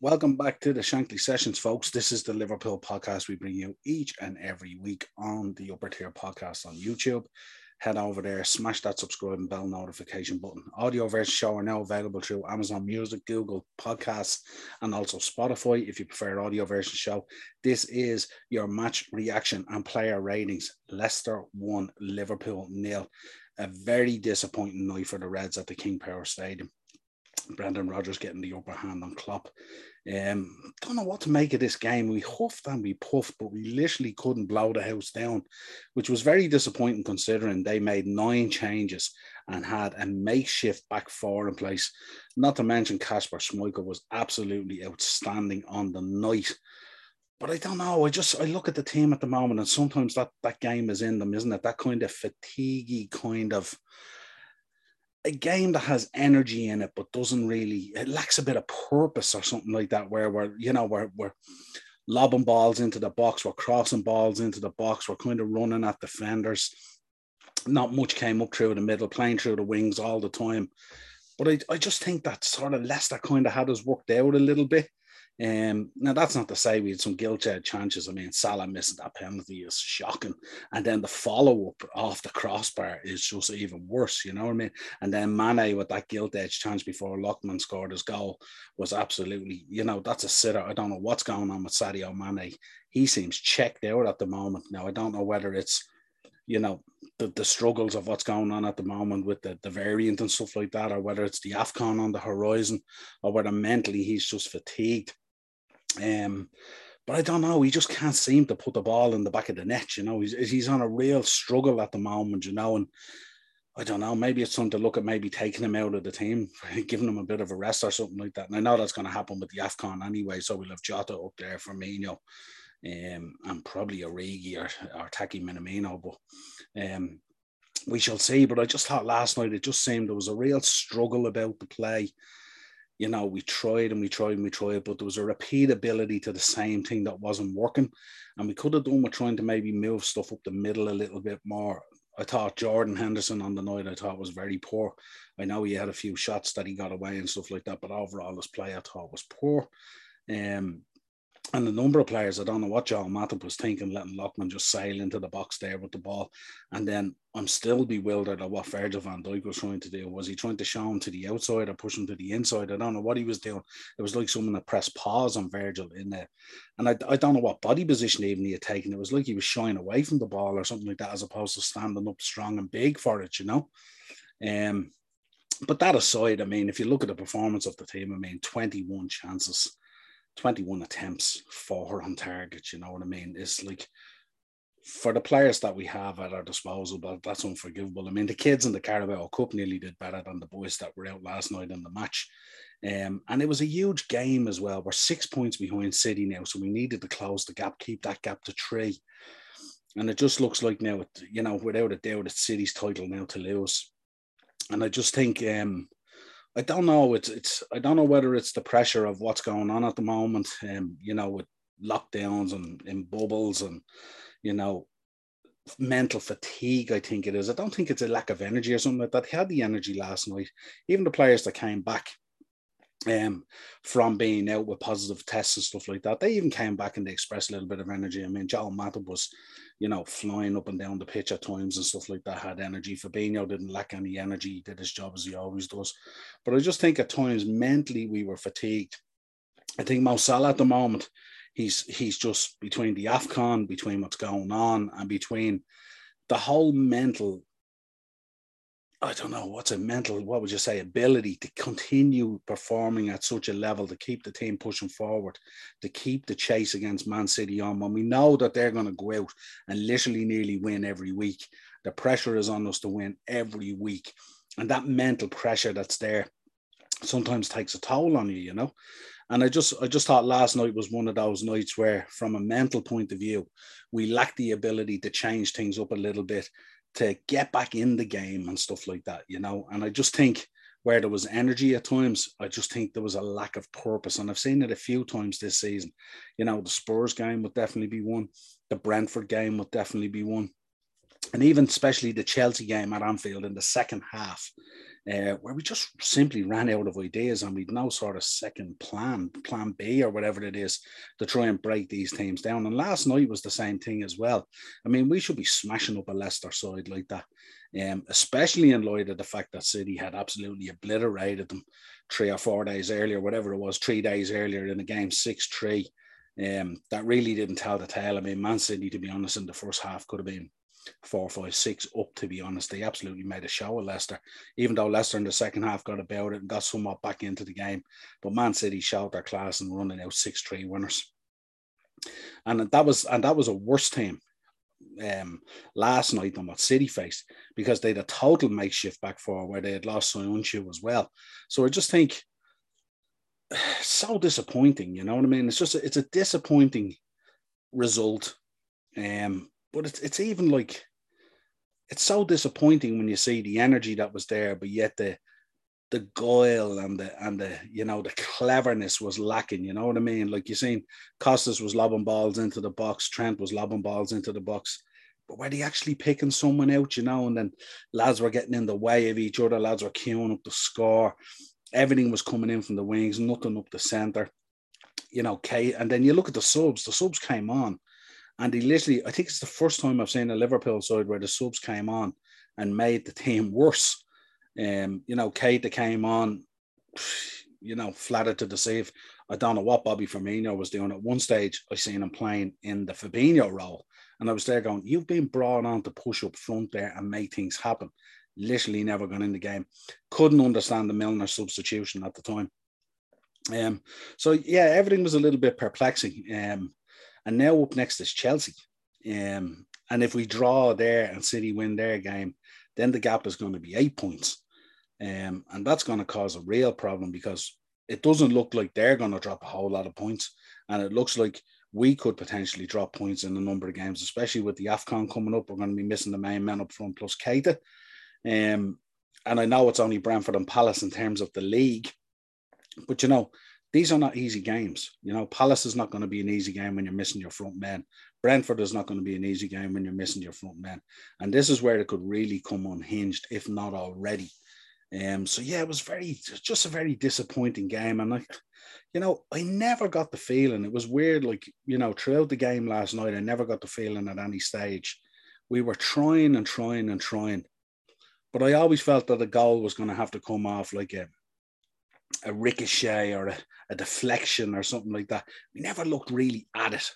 Welcome back to the Shankly Sessions, folks. This is the Liverpool podcast we bring you each and every week on the Upper Tier podcast on YouTube. Head over there, smash that subscribe and bell notification button. Audio version show are now available through Amazon Music, Google Podcasts, and also Spotify if you prefer audio version show. This is your match reaction and player ratings. Leicester 1, Liverpool nil. A very disappointing night for the Reds at the King Power Stadium. Brendan Rodgers getting the upper hand on Klopp. Um, don't know what to make of this game. We huffed and we puffed, but we literally couldn't blow the house down, which was very disappointing considering they made nine changes and had a makeshift back four in place. Not to mention Kasper Schmeichel was absolutely outstanding on the night. But I don't know. I just I look at the team at the moment, and sometimes that that game is in them, isn't it? That kind of fatiguey kind of a game that has energy in it but doesn't really it lacks a bit of purpose or something like that where we're you know we're we're lobbing balls into the box we're crossing balls into the box we're kind of running at defenders. Not much came up through the middle playing through the wings all the time. But I, I just think that sort of Leicester kind of had us worked out a little bit um, now that's not to say we had some gilt edged chances. I mean, Salah missing that penalty is shocking, and then the follow up off the crossbar is just even worse. You know what I mean? And then Mane with that gilt edged chance before Lookman scored his goal was absolutely, you know, that's a sitter. I don't know what's going on with Sadio Mane. He seems checked out at the moment. Now I don't know whether it's you know the, the struggles of what's going on at the moment with the, the variant and stuff like that, or whether it's the AFCON on the horizon, or whether mentally he's just fatigued. Um, but I don't know. He just can't seem to put the ball in the back of the net. You know, he's he's on a real struggle at the moment. You know, and I don't know. Maybe it's something to look at. Maybe taking him out of the team, giving him a bit of a rest or something like that. And I know that's going to happen with the Afcon anyway. So we'll have Jota up there for Mino, um, and probably Origi or or Taki Minamino. But um, we shall see. But I just thought last night it just seemed there was a real struggle about the play you know, we tried and we tried and we tried, but there was a repeatability to the same thing that wasn't working. And we could have done with trying to maybe move stuff up the middle a little bit more. I thought Jordan Henderson on the night I thought was very poor. I know he had a few shots that he got away and stuff like that, but overall his play I thought was poor. Um, and a number of players, I don't know what Joel Matip was thinking, letting Lookman just sail into the box there with the ball. And then I'm still bewildered at what Virgil van Dijk was trying to do. Was he trying to show him to the outside or push him to the inside? I don't know what he was doing. It was like someone that pressed pause on Virgil in there. And I, I don't know what body position even he had taken. It was like he was shying away from the ball or something like that, as opposed to standing up strong and big for it, you know? Um, but that aside, I mean, if you look at the performance of the team, I mean, 21 chances 21 attempts, four on target. You know what I mean? It's like for the players that we have at our disposal, but that's unforgivable. I mean, the kids in the Carabao Cup nearly did better than the boys that were out last night in the match. Um, and it was a huge game as well. We're six points behind City now, so we needed to close the gap, keep that gap to three. And it just looks like now, you know, without a doubt, it's City's title now to lose. And I just think um, I don't know. It's it's I don't know whether it's the pressure of what's going on at the moment, um, you know, with lockdowns and in bubbles and you know mental fatigue. I think it is. I don't think it's a lack of energy or something like that. He had the energy last night. Even the players that came back um, from being out with positive tests and stuff like that. They even came back and they expressed a little bit of energy. I mean, Joel Matip was, you know, flying up and down the pitch at times and stuff like that, had energy. Fabinho didn't lack any energy, he did his job as he always does. But I just think at times mentally we were fatigued. I think Mo Salah at the moment, he's he's just between the AFCON, between what's going on, and between the whole mental I don't know what's a mental, what would you say, ability to continue performing at such a level to keep the team pushing forward, to keep the chase against Man City on when we know that they're going to go out and literally nearly win every week. The pressure is on us to win every week. And that mental pressure that's there sometimes takes a toll on you, you know. And I just I just thought last night was one of those nights where, from a mental point of view, we lack the ability to change things up a little bit to get back in the game and stuff like that, you know. And I just think where there was energy at times, I just think there was a lack of purpose. And I've seen it a few times this season. You know, the Spurs game would definitely be one, the Brentford game would definitely be one. And even especially the Chelsea game at Anfield in the second half, uh, where we just simply ran out of ideas and we'd no sort of second plan, plan B or whatever it is, to try and break these teams down. And last night was the same thing as well. I mean, we should be smashing up a Leicester side like that, um, especially in light of the fact that City had absolutely obliterated them three or four days earlier, whatever it was, three days earlier in the game, 6 3. Um, that really didn't tell the tale. I mean, Man City, to be honest, in the first half could have been four, five, six up, to be honest. They absolutely made a show of Leicester, even though Leicester in the second half got about it and got somewhat back into the game. But Man City showed their class and running out 6 3 winners. And that was and that was a worse team um, last night than what City faced because they had a total makeshift back four where they had lost Soyuncu as well. So I just think so disappointing, you know what I mean? It's just a, it's a disappointing result. Um, but it's it's even like it's so disappointing when you see the energy that was there, but yet the the guile and the and the you know the cleverness was lacking. You know what I mean? Like you seen Costas was lobbing balls into the box, Trent was lobbing balls into the box. But were they actually picking someone out, you know? And then lads were getting in the way of each other, lads were queuing up the score. Everything was coming in from the wings, nothing up the centre. You know, Kate, and then you look at the subs, the subs came on and he literally, I think it's the first time I've seen a Liverpool side where the subs came on and made the team worse. Um, you know, Keita came on, you know, flattered to deceive. I don't know what Bobby Firmino was doing. At one stage, I seen him playing in the Fabinho role. And I was there going, You've been brought on to push up front there and make things happen. Literally never gone in the game. Couldn't understand the Milner substitution at the time. Um, so yeah, everything was a little bit perplexing. Um, and now up next is Chelsea. Um, and if we draw there and City win their game, then the gap is going to be eight points. Um, and that's going to cause a real problem because it doesn't look like they're going to drop a whole lot of points. And it looks like we could potentially drop points in a number of games, especially with the AFCON coming up. We're going to be missing the main man up front plus Keita. Um, and I know it's only Brentford and Palace in terms of the league. But you know, these are not easy games. You know, Palace is not going to be an easy game when you're missing your front men. Brentford is not going to be an easy game when you're missing your front men. And this is where it could really come unhinged, if not already. Um, so yeah, it was very just a very disappointing game. And like, you know, I never got the feeling. It was weird, like, you know, throughout the game last night, I never got the feeling at any stage. We were trying and trying and trying. But I always felt that the goal was going to have to come off like a a ricochet or a, a deflection or something like that. We never looked really at it.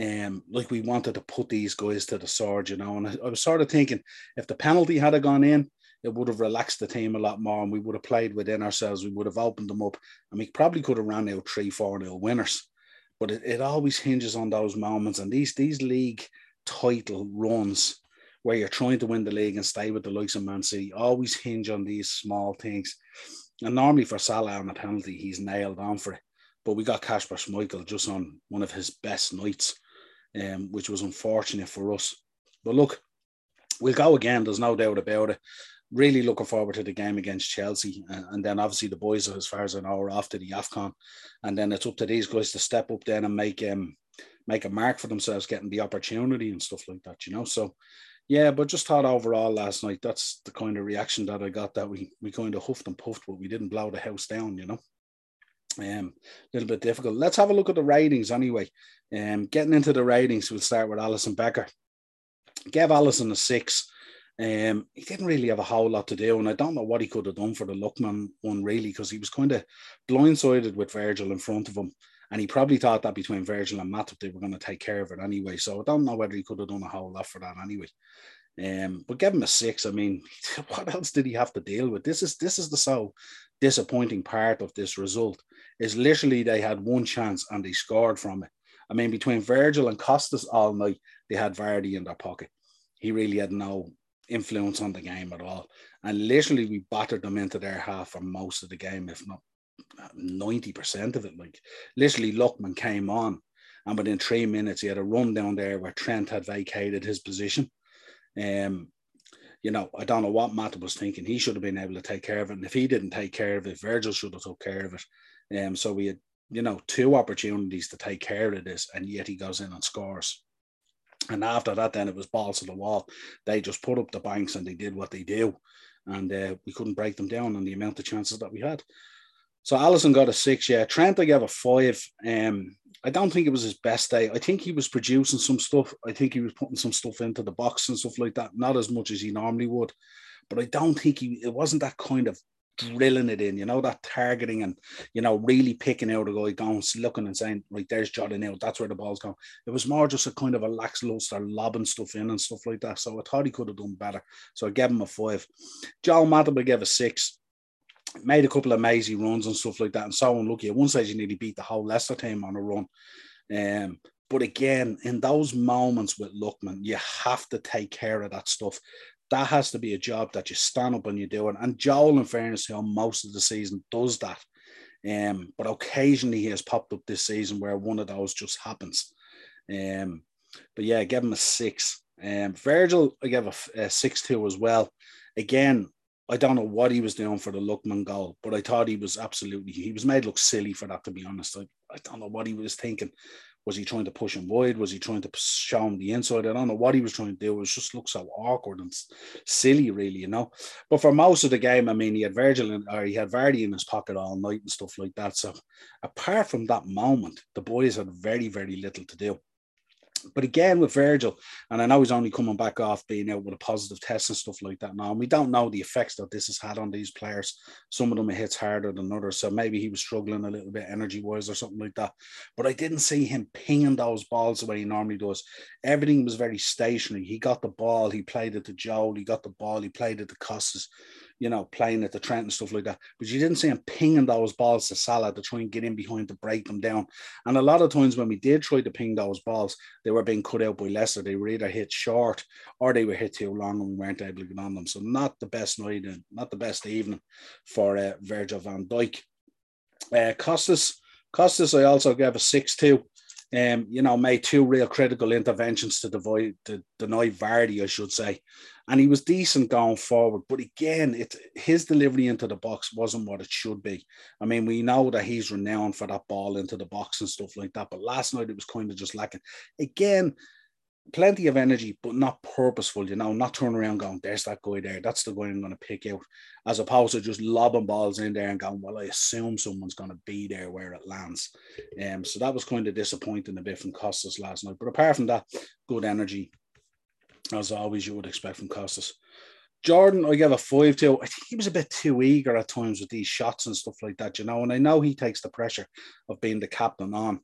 Um, like we wanted to put these guys to the sword, you know. And I, I was sort of thinking if the penalty had gone in, it would have relaxed the team a lot more and we would have played within ourselves. We would have opened them up and we probably could have ran out three, four nil winners. But it, it always hinges on those moments and these these league title runs where you're trying to win the league and stay with the likes of Man City always hinge on these small things. And normally for Salah on a penalty, he's nailed on for it. But we got Kasper Schmeichel just on one of his best nights, um, which was unfortunate for us. But look, we'll go again. There's no doubt about it. Really looking forward to the game against Chelsea. And, then obviously the boys, as far as are off to the AFCON. And then it's up to these guys to step up then and make um make a mark for themselves, getting the opportunity and stuff like that, you know. So yeah, but just thought overall last night, that's the kind of reaction that I got that we we kind of huffed and puffed, but we didn't blow the house down, you know. Um, a little bit difficult. Let's have a look at the ratings anyway. Um, getting into the ratings, we'll start with Alisson Becker. Gave Alisson a six. Um, he didn't really have a whole lot to do, and I don't know what he could have done for the Lookman one really, because he was kind of blindsided with Virgil in front of him. And he probably thought that between Virgil and Matip, they were going to take care of it anyway. So I don't know whether he could have done a whole lot for that anyway. Um, but give him a six. I mean, what else did he have to deal with? This is this is the so disappointing part of this result. Is literally they had one chance and they scored from it. I mean, between Virgil and Costas all night, they had Vardy in their pocket. He really had no influence on the game at all. And literally, we battered them into their half for most of the game, if not 90% of it. Like literally, Lookman came on, and within three minutes, he had a run down there where Trent had vacated his position. Um, you know, I don't know what Matt was thinking. He should have been able to take care of it. And if he didn't take care of it, Virgil should have took care of it. Um, so we had, you know, two opportunities to take care of this, and yet he goes in and scores. And after that, then it was balls to the wall. They just put up the banks and they did what they do. and uh, we couldn't break them down on the amount of chances that we had. So Alisson got a six. Yeah, Trent I gave a five. Um, I don't think it was his best day. I think he was producing some stuff. I think he was putting some stuff into the box and stuff like that. Not as much as he normally would, but I don't think he. It wasn't that kind of drilling it in, you know, that targeting and, you know, really picking out a guy, going, looking and saying, right, there's Jordan out, that's where the ball's going. It was more just a kind of a lax luster, lobbing stuff in and stuff like that. So I thought he could have done better. So I gave him a five. Joel Matip, I gave a six. Made a couple of amazing runs and stuff like that. And so unlucky. At one stage, he nearly beat the whole Leicester team on a run. Um, but again, in those moments with Lookman, you have to take care of that stuff that has to be a job that you stand up and you do it. And Joel, in fairness him, most of the season does that. Um, but occasionally he has popped up this season where one of those just happens. Um, but yeah, give him a six. Um, Virgil, I gave a, a six two as well. Again, I don't know what he was doing for the Lookman goal, but I thought he was absolutely he was made look silly for that. To be honest, I, I don't know what he was thinking. Was he trying to push him wide? Was he trying to show him the inside? I don't know what he was trying to do. It was just looked so awkward and silly, really, you know. But for most of the game, I mean, he had Virgil in, or he had Vardy in his pocket all night and stuff like that. So apart from that moment, the boys had very, very little to do. But again, with Virgil, and I know he's only coming back off being out with a positive test and stuff like that now, and we don't know the effects that this has had on these players. Some of them it hits harder than others, so maybe he was struggling a little bit energy wise or something like that. But I didn't see him pinging those balls the way he normally does. Everything was very stationary. He got the ball, he played it to Joel, he got the ball, he played it to Costas you know, playing at the Trent and stuff like that. But you didn't see him pinging those balls to Salah to try and get in behind to break them down. And a lot of times when we did try to ping those balls, they were being cut out by Leicester. They were either hit short or they were hit too long and we weren't able to get on them. So not the best night and not the best evening for uh, Virgil van Dijk. Uh, Costas, Costas, I also gave a 6 2 um, you know, made two real critical interventions to, divide, to deny Vardy, I should say. And he was decent going forward. But again, it his delivery into the box wasn't what it should be. I mean, we know that he's renowned for that ball into the box and stuff like that. But last night it was kind of just lacking. Again, plenty of energy, but not purposeful, you know, not turning around going, there's that guy there. That's the guy I'm going to pick out, as opposed to just lobbing balls in there and going, well, I assume someone's going to be there where it lands. Um, so that was kind of disappointing a bit from Costas last night. But apart from that, good energy, as always, you would expect from Costas. Jordan, I gave a five to. I think he was a bit too eager at times with these shots and stuff like that, you know. And I know he takes the pressure of being the captain on.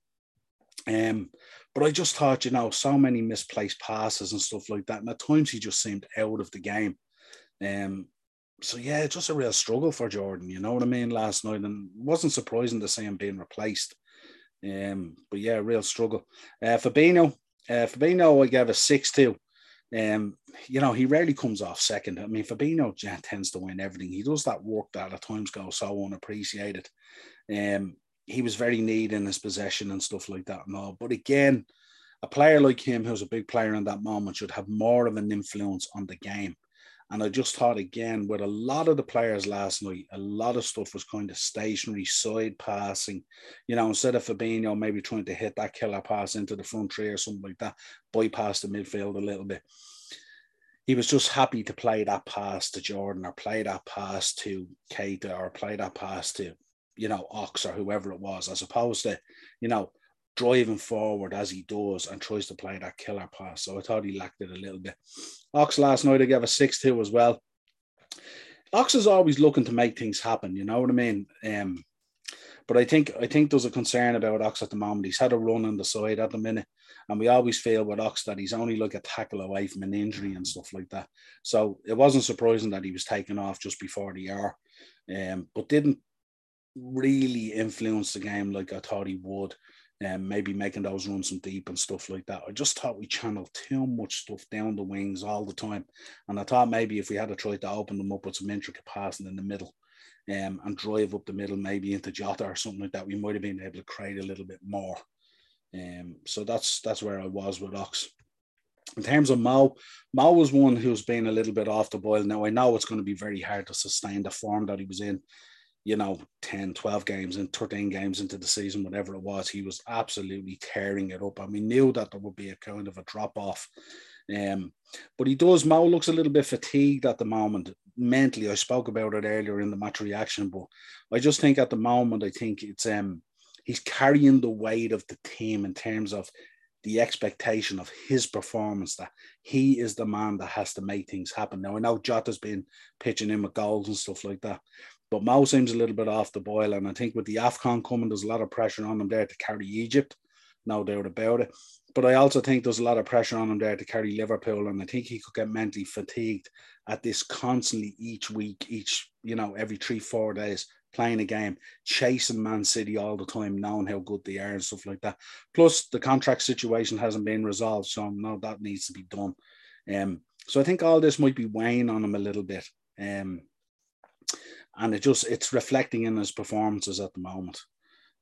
Um, but I just thought, you know, so many misplaced passes and stuff like that. And at times he just seemed out of the game. Um, so yeah, just a real struggle for Jordan, you know what I mean, last night. And wasn't surprising to see him being replaced. Um, but yeah, real struggle. Uh, Fabinho, uh, Fabinho, I gave a 6 2. Um, you know, he rarely comes off second. I mean, Fabinho tends to win everything. He does that work that at times goes so unappreciated. Um, he was very neat in his possession and stuff like that and all. But again, a player like him, who's a big player in that moment, should have more of an influence on the game. And I just thought again, with a lot of the players last night, a lot of stuff was kind of stationary, side passing. You know, instead of Fabinho maybe trying to hit that killer pass into the front three or something like that, bypass the midfield a little bit. He was just happy to play that pass to Jordan or play that pass to Keita or play that pass to you know, Ox or whoever it was, as opposed to, you know, driving forward as he does and tries to play that killer pass. So I thought he lacked it a little bit. Ox last night, I gave a 6 2 as well. Ox is always looking to make things happen, you know what I mean? Um, but I think I think there's a concern about Ox at the moment. He's had a run on the side at the minute, and we always feel with Ox that he's only like a tackle away from an injury and stuff like that. So it wasn't surprising that he was taken off just before the hour, um, but didn't really influence the game like I thought he would. And maybe making those runs from deep and stuff like that. I just thought we channeled too much stuff down the wings all the time. And I thought maybe if we had to try to open them up with some intricate passing in the middle um, and drive up the middle, maybe into Jota or something like that, we might have been able to create a little bit more. Um, so that's that's where I was with Ox. In terms of Mo, Mo was one who's been a little bit off the boil. Now I know it's going to be very hard to sustain the form that he was in you know, 10, 12 games and 13 games into the season, whatever it was, he was absolutely tearing it up. And we knew that there would be a kind of a drop off. Um, but he does. Mo looks a little bit fatigued at the moment mentally. I spoke about it earlier in the match reaction, but I just think at the moment, I think it's um he's carrying the weight of the team in terms of the expectation of his performance that he is the man that has to make things happen. Now I know Jota's been pitching in with goals and stuff like that, but Mo seems a little bit off the boil, and I think with the Afcon coming, there's a lot of pressure on him there to carry Egypt. No doubt about it. But I also think there's a lot of pressure on him there to carry Liverpool, and I think he could get mentally fatigued at this constantly each week, each you know every three four days playing a game, chasing Man City all the time, knowing how good they are and stuff like that. Plus, the contract situation hasn't been resolved, so no, that needs to be done. Um, so I think all this might be weighing on him a little bit. Um, and it just it's reflecting in his performances at the moment.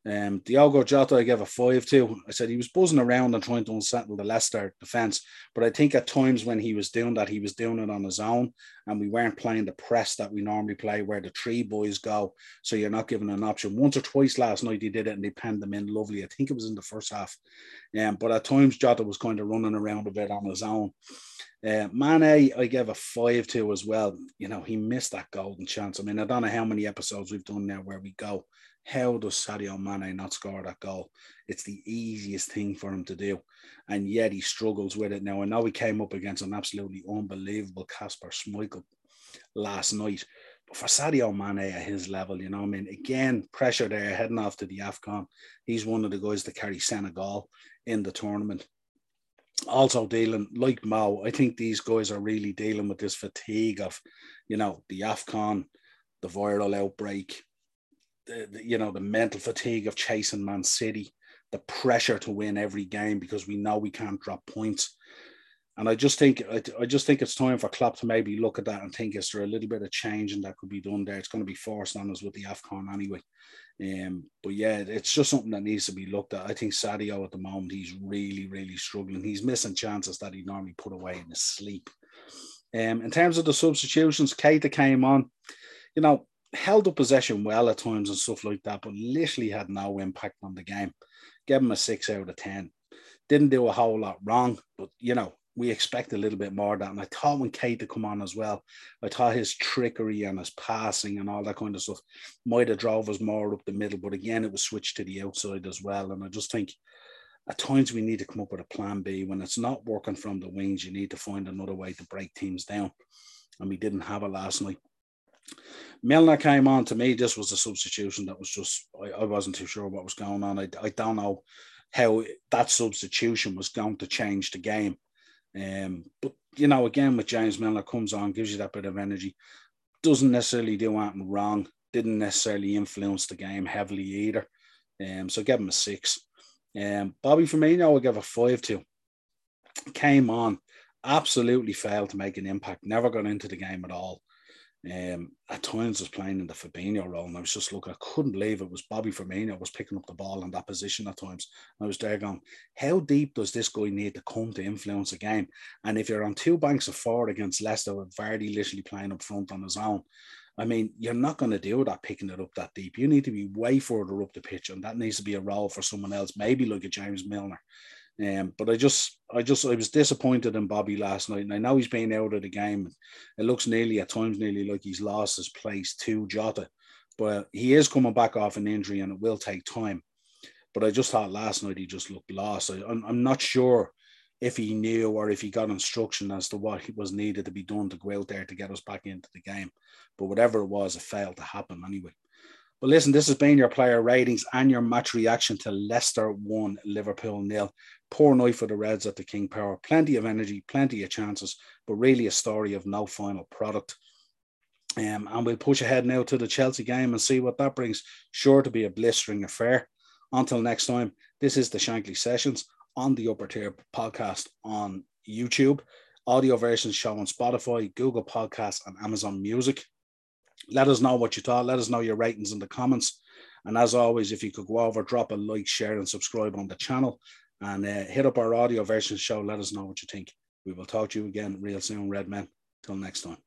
Um, Diogo Jota, I gave a five to. I said he was buzzing around and trying to unsettle the Leicester defence, but I think at times when he was doing that, he was doing it on his own, and we weren't playing the press that we normally play, where the three boys go. So you're not given an option. Once or twice last night he did it, and they penned them in lovely. I think it was in the first half, um, but at times Jota was kind of running around a bit on his own. Uh, Mane, I gave a five to as well. You know, he missed that golden chance. I mean, I don't know how many episodes we've done now where we go how does Sadio Mane not score that goal? It's the easiest thing for him to do. And yet he struggles with it now. I know he came up against an absolutely unbelievable Kasper Schmeichel last night. But for Sadio Mane at his level, you know, I mean, again, pressure there heading off to the AFCON. He's one of the guys that carry Senegal in the tournament. Also dealing, like Mo, I think these guys are really dealing with this fatigue of, you know, the AFCON, the viral outbreak, the, the, you know the mental fatigue of chasing Man City, the pressure to win every game because we know we can't drop points. And I just think I, just think it's time for Klopp to maybe look at that and think is there a little bit of change and that could be done there. It's going to be forced on us with the Afcon anyway. Um, but yeah, it's just something that needs to be looked at. I think Sadio at the moment he's really really struggling. He's missing chances that he normally put away in his sleep. Um, in terms of the substitutions, Keita came on. You know, held up possession well at times and stuff like that, but literally had no impact on the game. Gave him a six out of 10. Didn't do a whole lot wrong, but you know, we expect a little bit more of that. And I thought when Keita come on as well, I thought his trickery and his passing and all that kind of stuff might have drove us more up the middle. But again, it was switched to the outside as well. And I just think at times we need to come up with a plan B. When it's not working from the wings, you need to find another way to break teams down. And we didn't have it last night. Milner came on to me. This was a substitution that was just, I, I wasn't too sure what was going on. I, I don't know how that substitution was going to change the game. Um, but, you know, again, with James Milner comes on, gives you that bit of energy, doesn't necessarily do anything wrong, didn't necessarily influence the game heavily either. Um, so give him a six. Um, Bobby Firmino, I give a five to. Came on, absolutely failed to make an impact, never got into the game at all. Um, at times was playing in the Fabinho role, and I was just looking. I couldn't believe it was Bobby Firmino was picking up the ball in that position at times. I was there going, how deep does this guy need to come to influence a game? And if you're on two banks of four against Leicester with Vardy literally playing up front on his own, I mean, you're not going to do that picking it up that deep. You need to be way further up the pitch, and that needs to be a role for someone else, maybe like a James Milner. Um, but I just, I just, I was disappointed in Bobby last night, and I know he's been out of the game. It looks nearly at times nearly like he's lost his place to Jota, but he is coming back off an injury, and it will take time. But I just thought last night he just looked lost. I, I'm, I'm not sure if he knew or if he got instruction as to what was needed to be done to go out there to get us back into the game. But whatever it was, it failed to happen anyway. But listen, this has been your player ratings and your match reaction to Leicester 1, Liverpool nil. Poor night for the Reds at the King Power. Plenty of energy, plenty of chances, but really a story of no final product. Um, and we'll push ahead now to the Chelsea game and see what that brings. Sure to be a blistering affair. Until next time, this is the Shankly Sessions on the Upper Tier podcast on YouTube. Audio versions show on Spotify, Google Podcasts, and Amazon Music. Let us know what you thought. Let us know your ratings in the comments. And as always, if you could go over, drop a like, share, and subscribe on the channel and uh, hit up our audio version show. Let us know what you think. We will talk to you again real soon, Red Men. Till next time.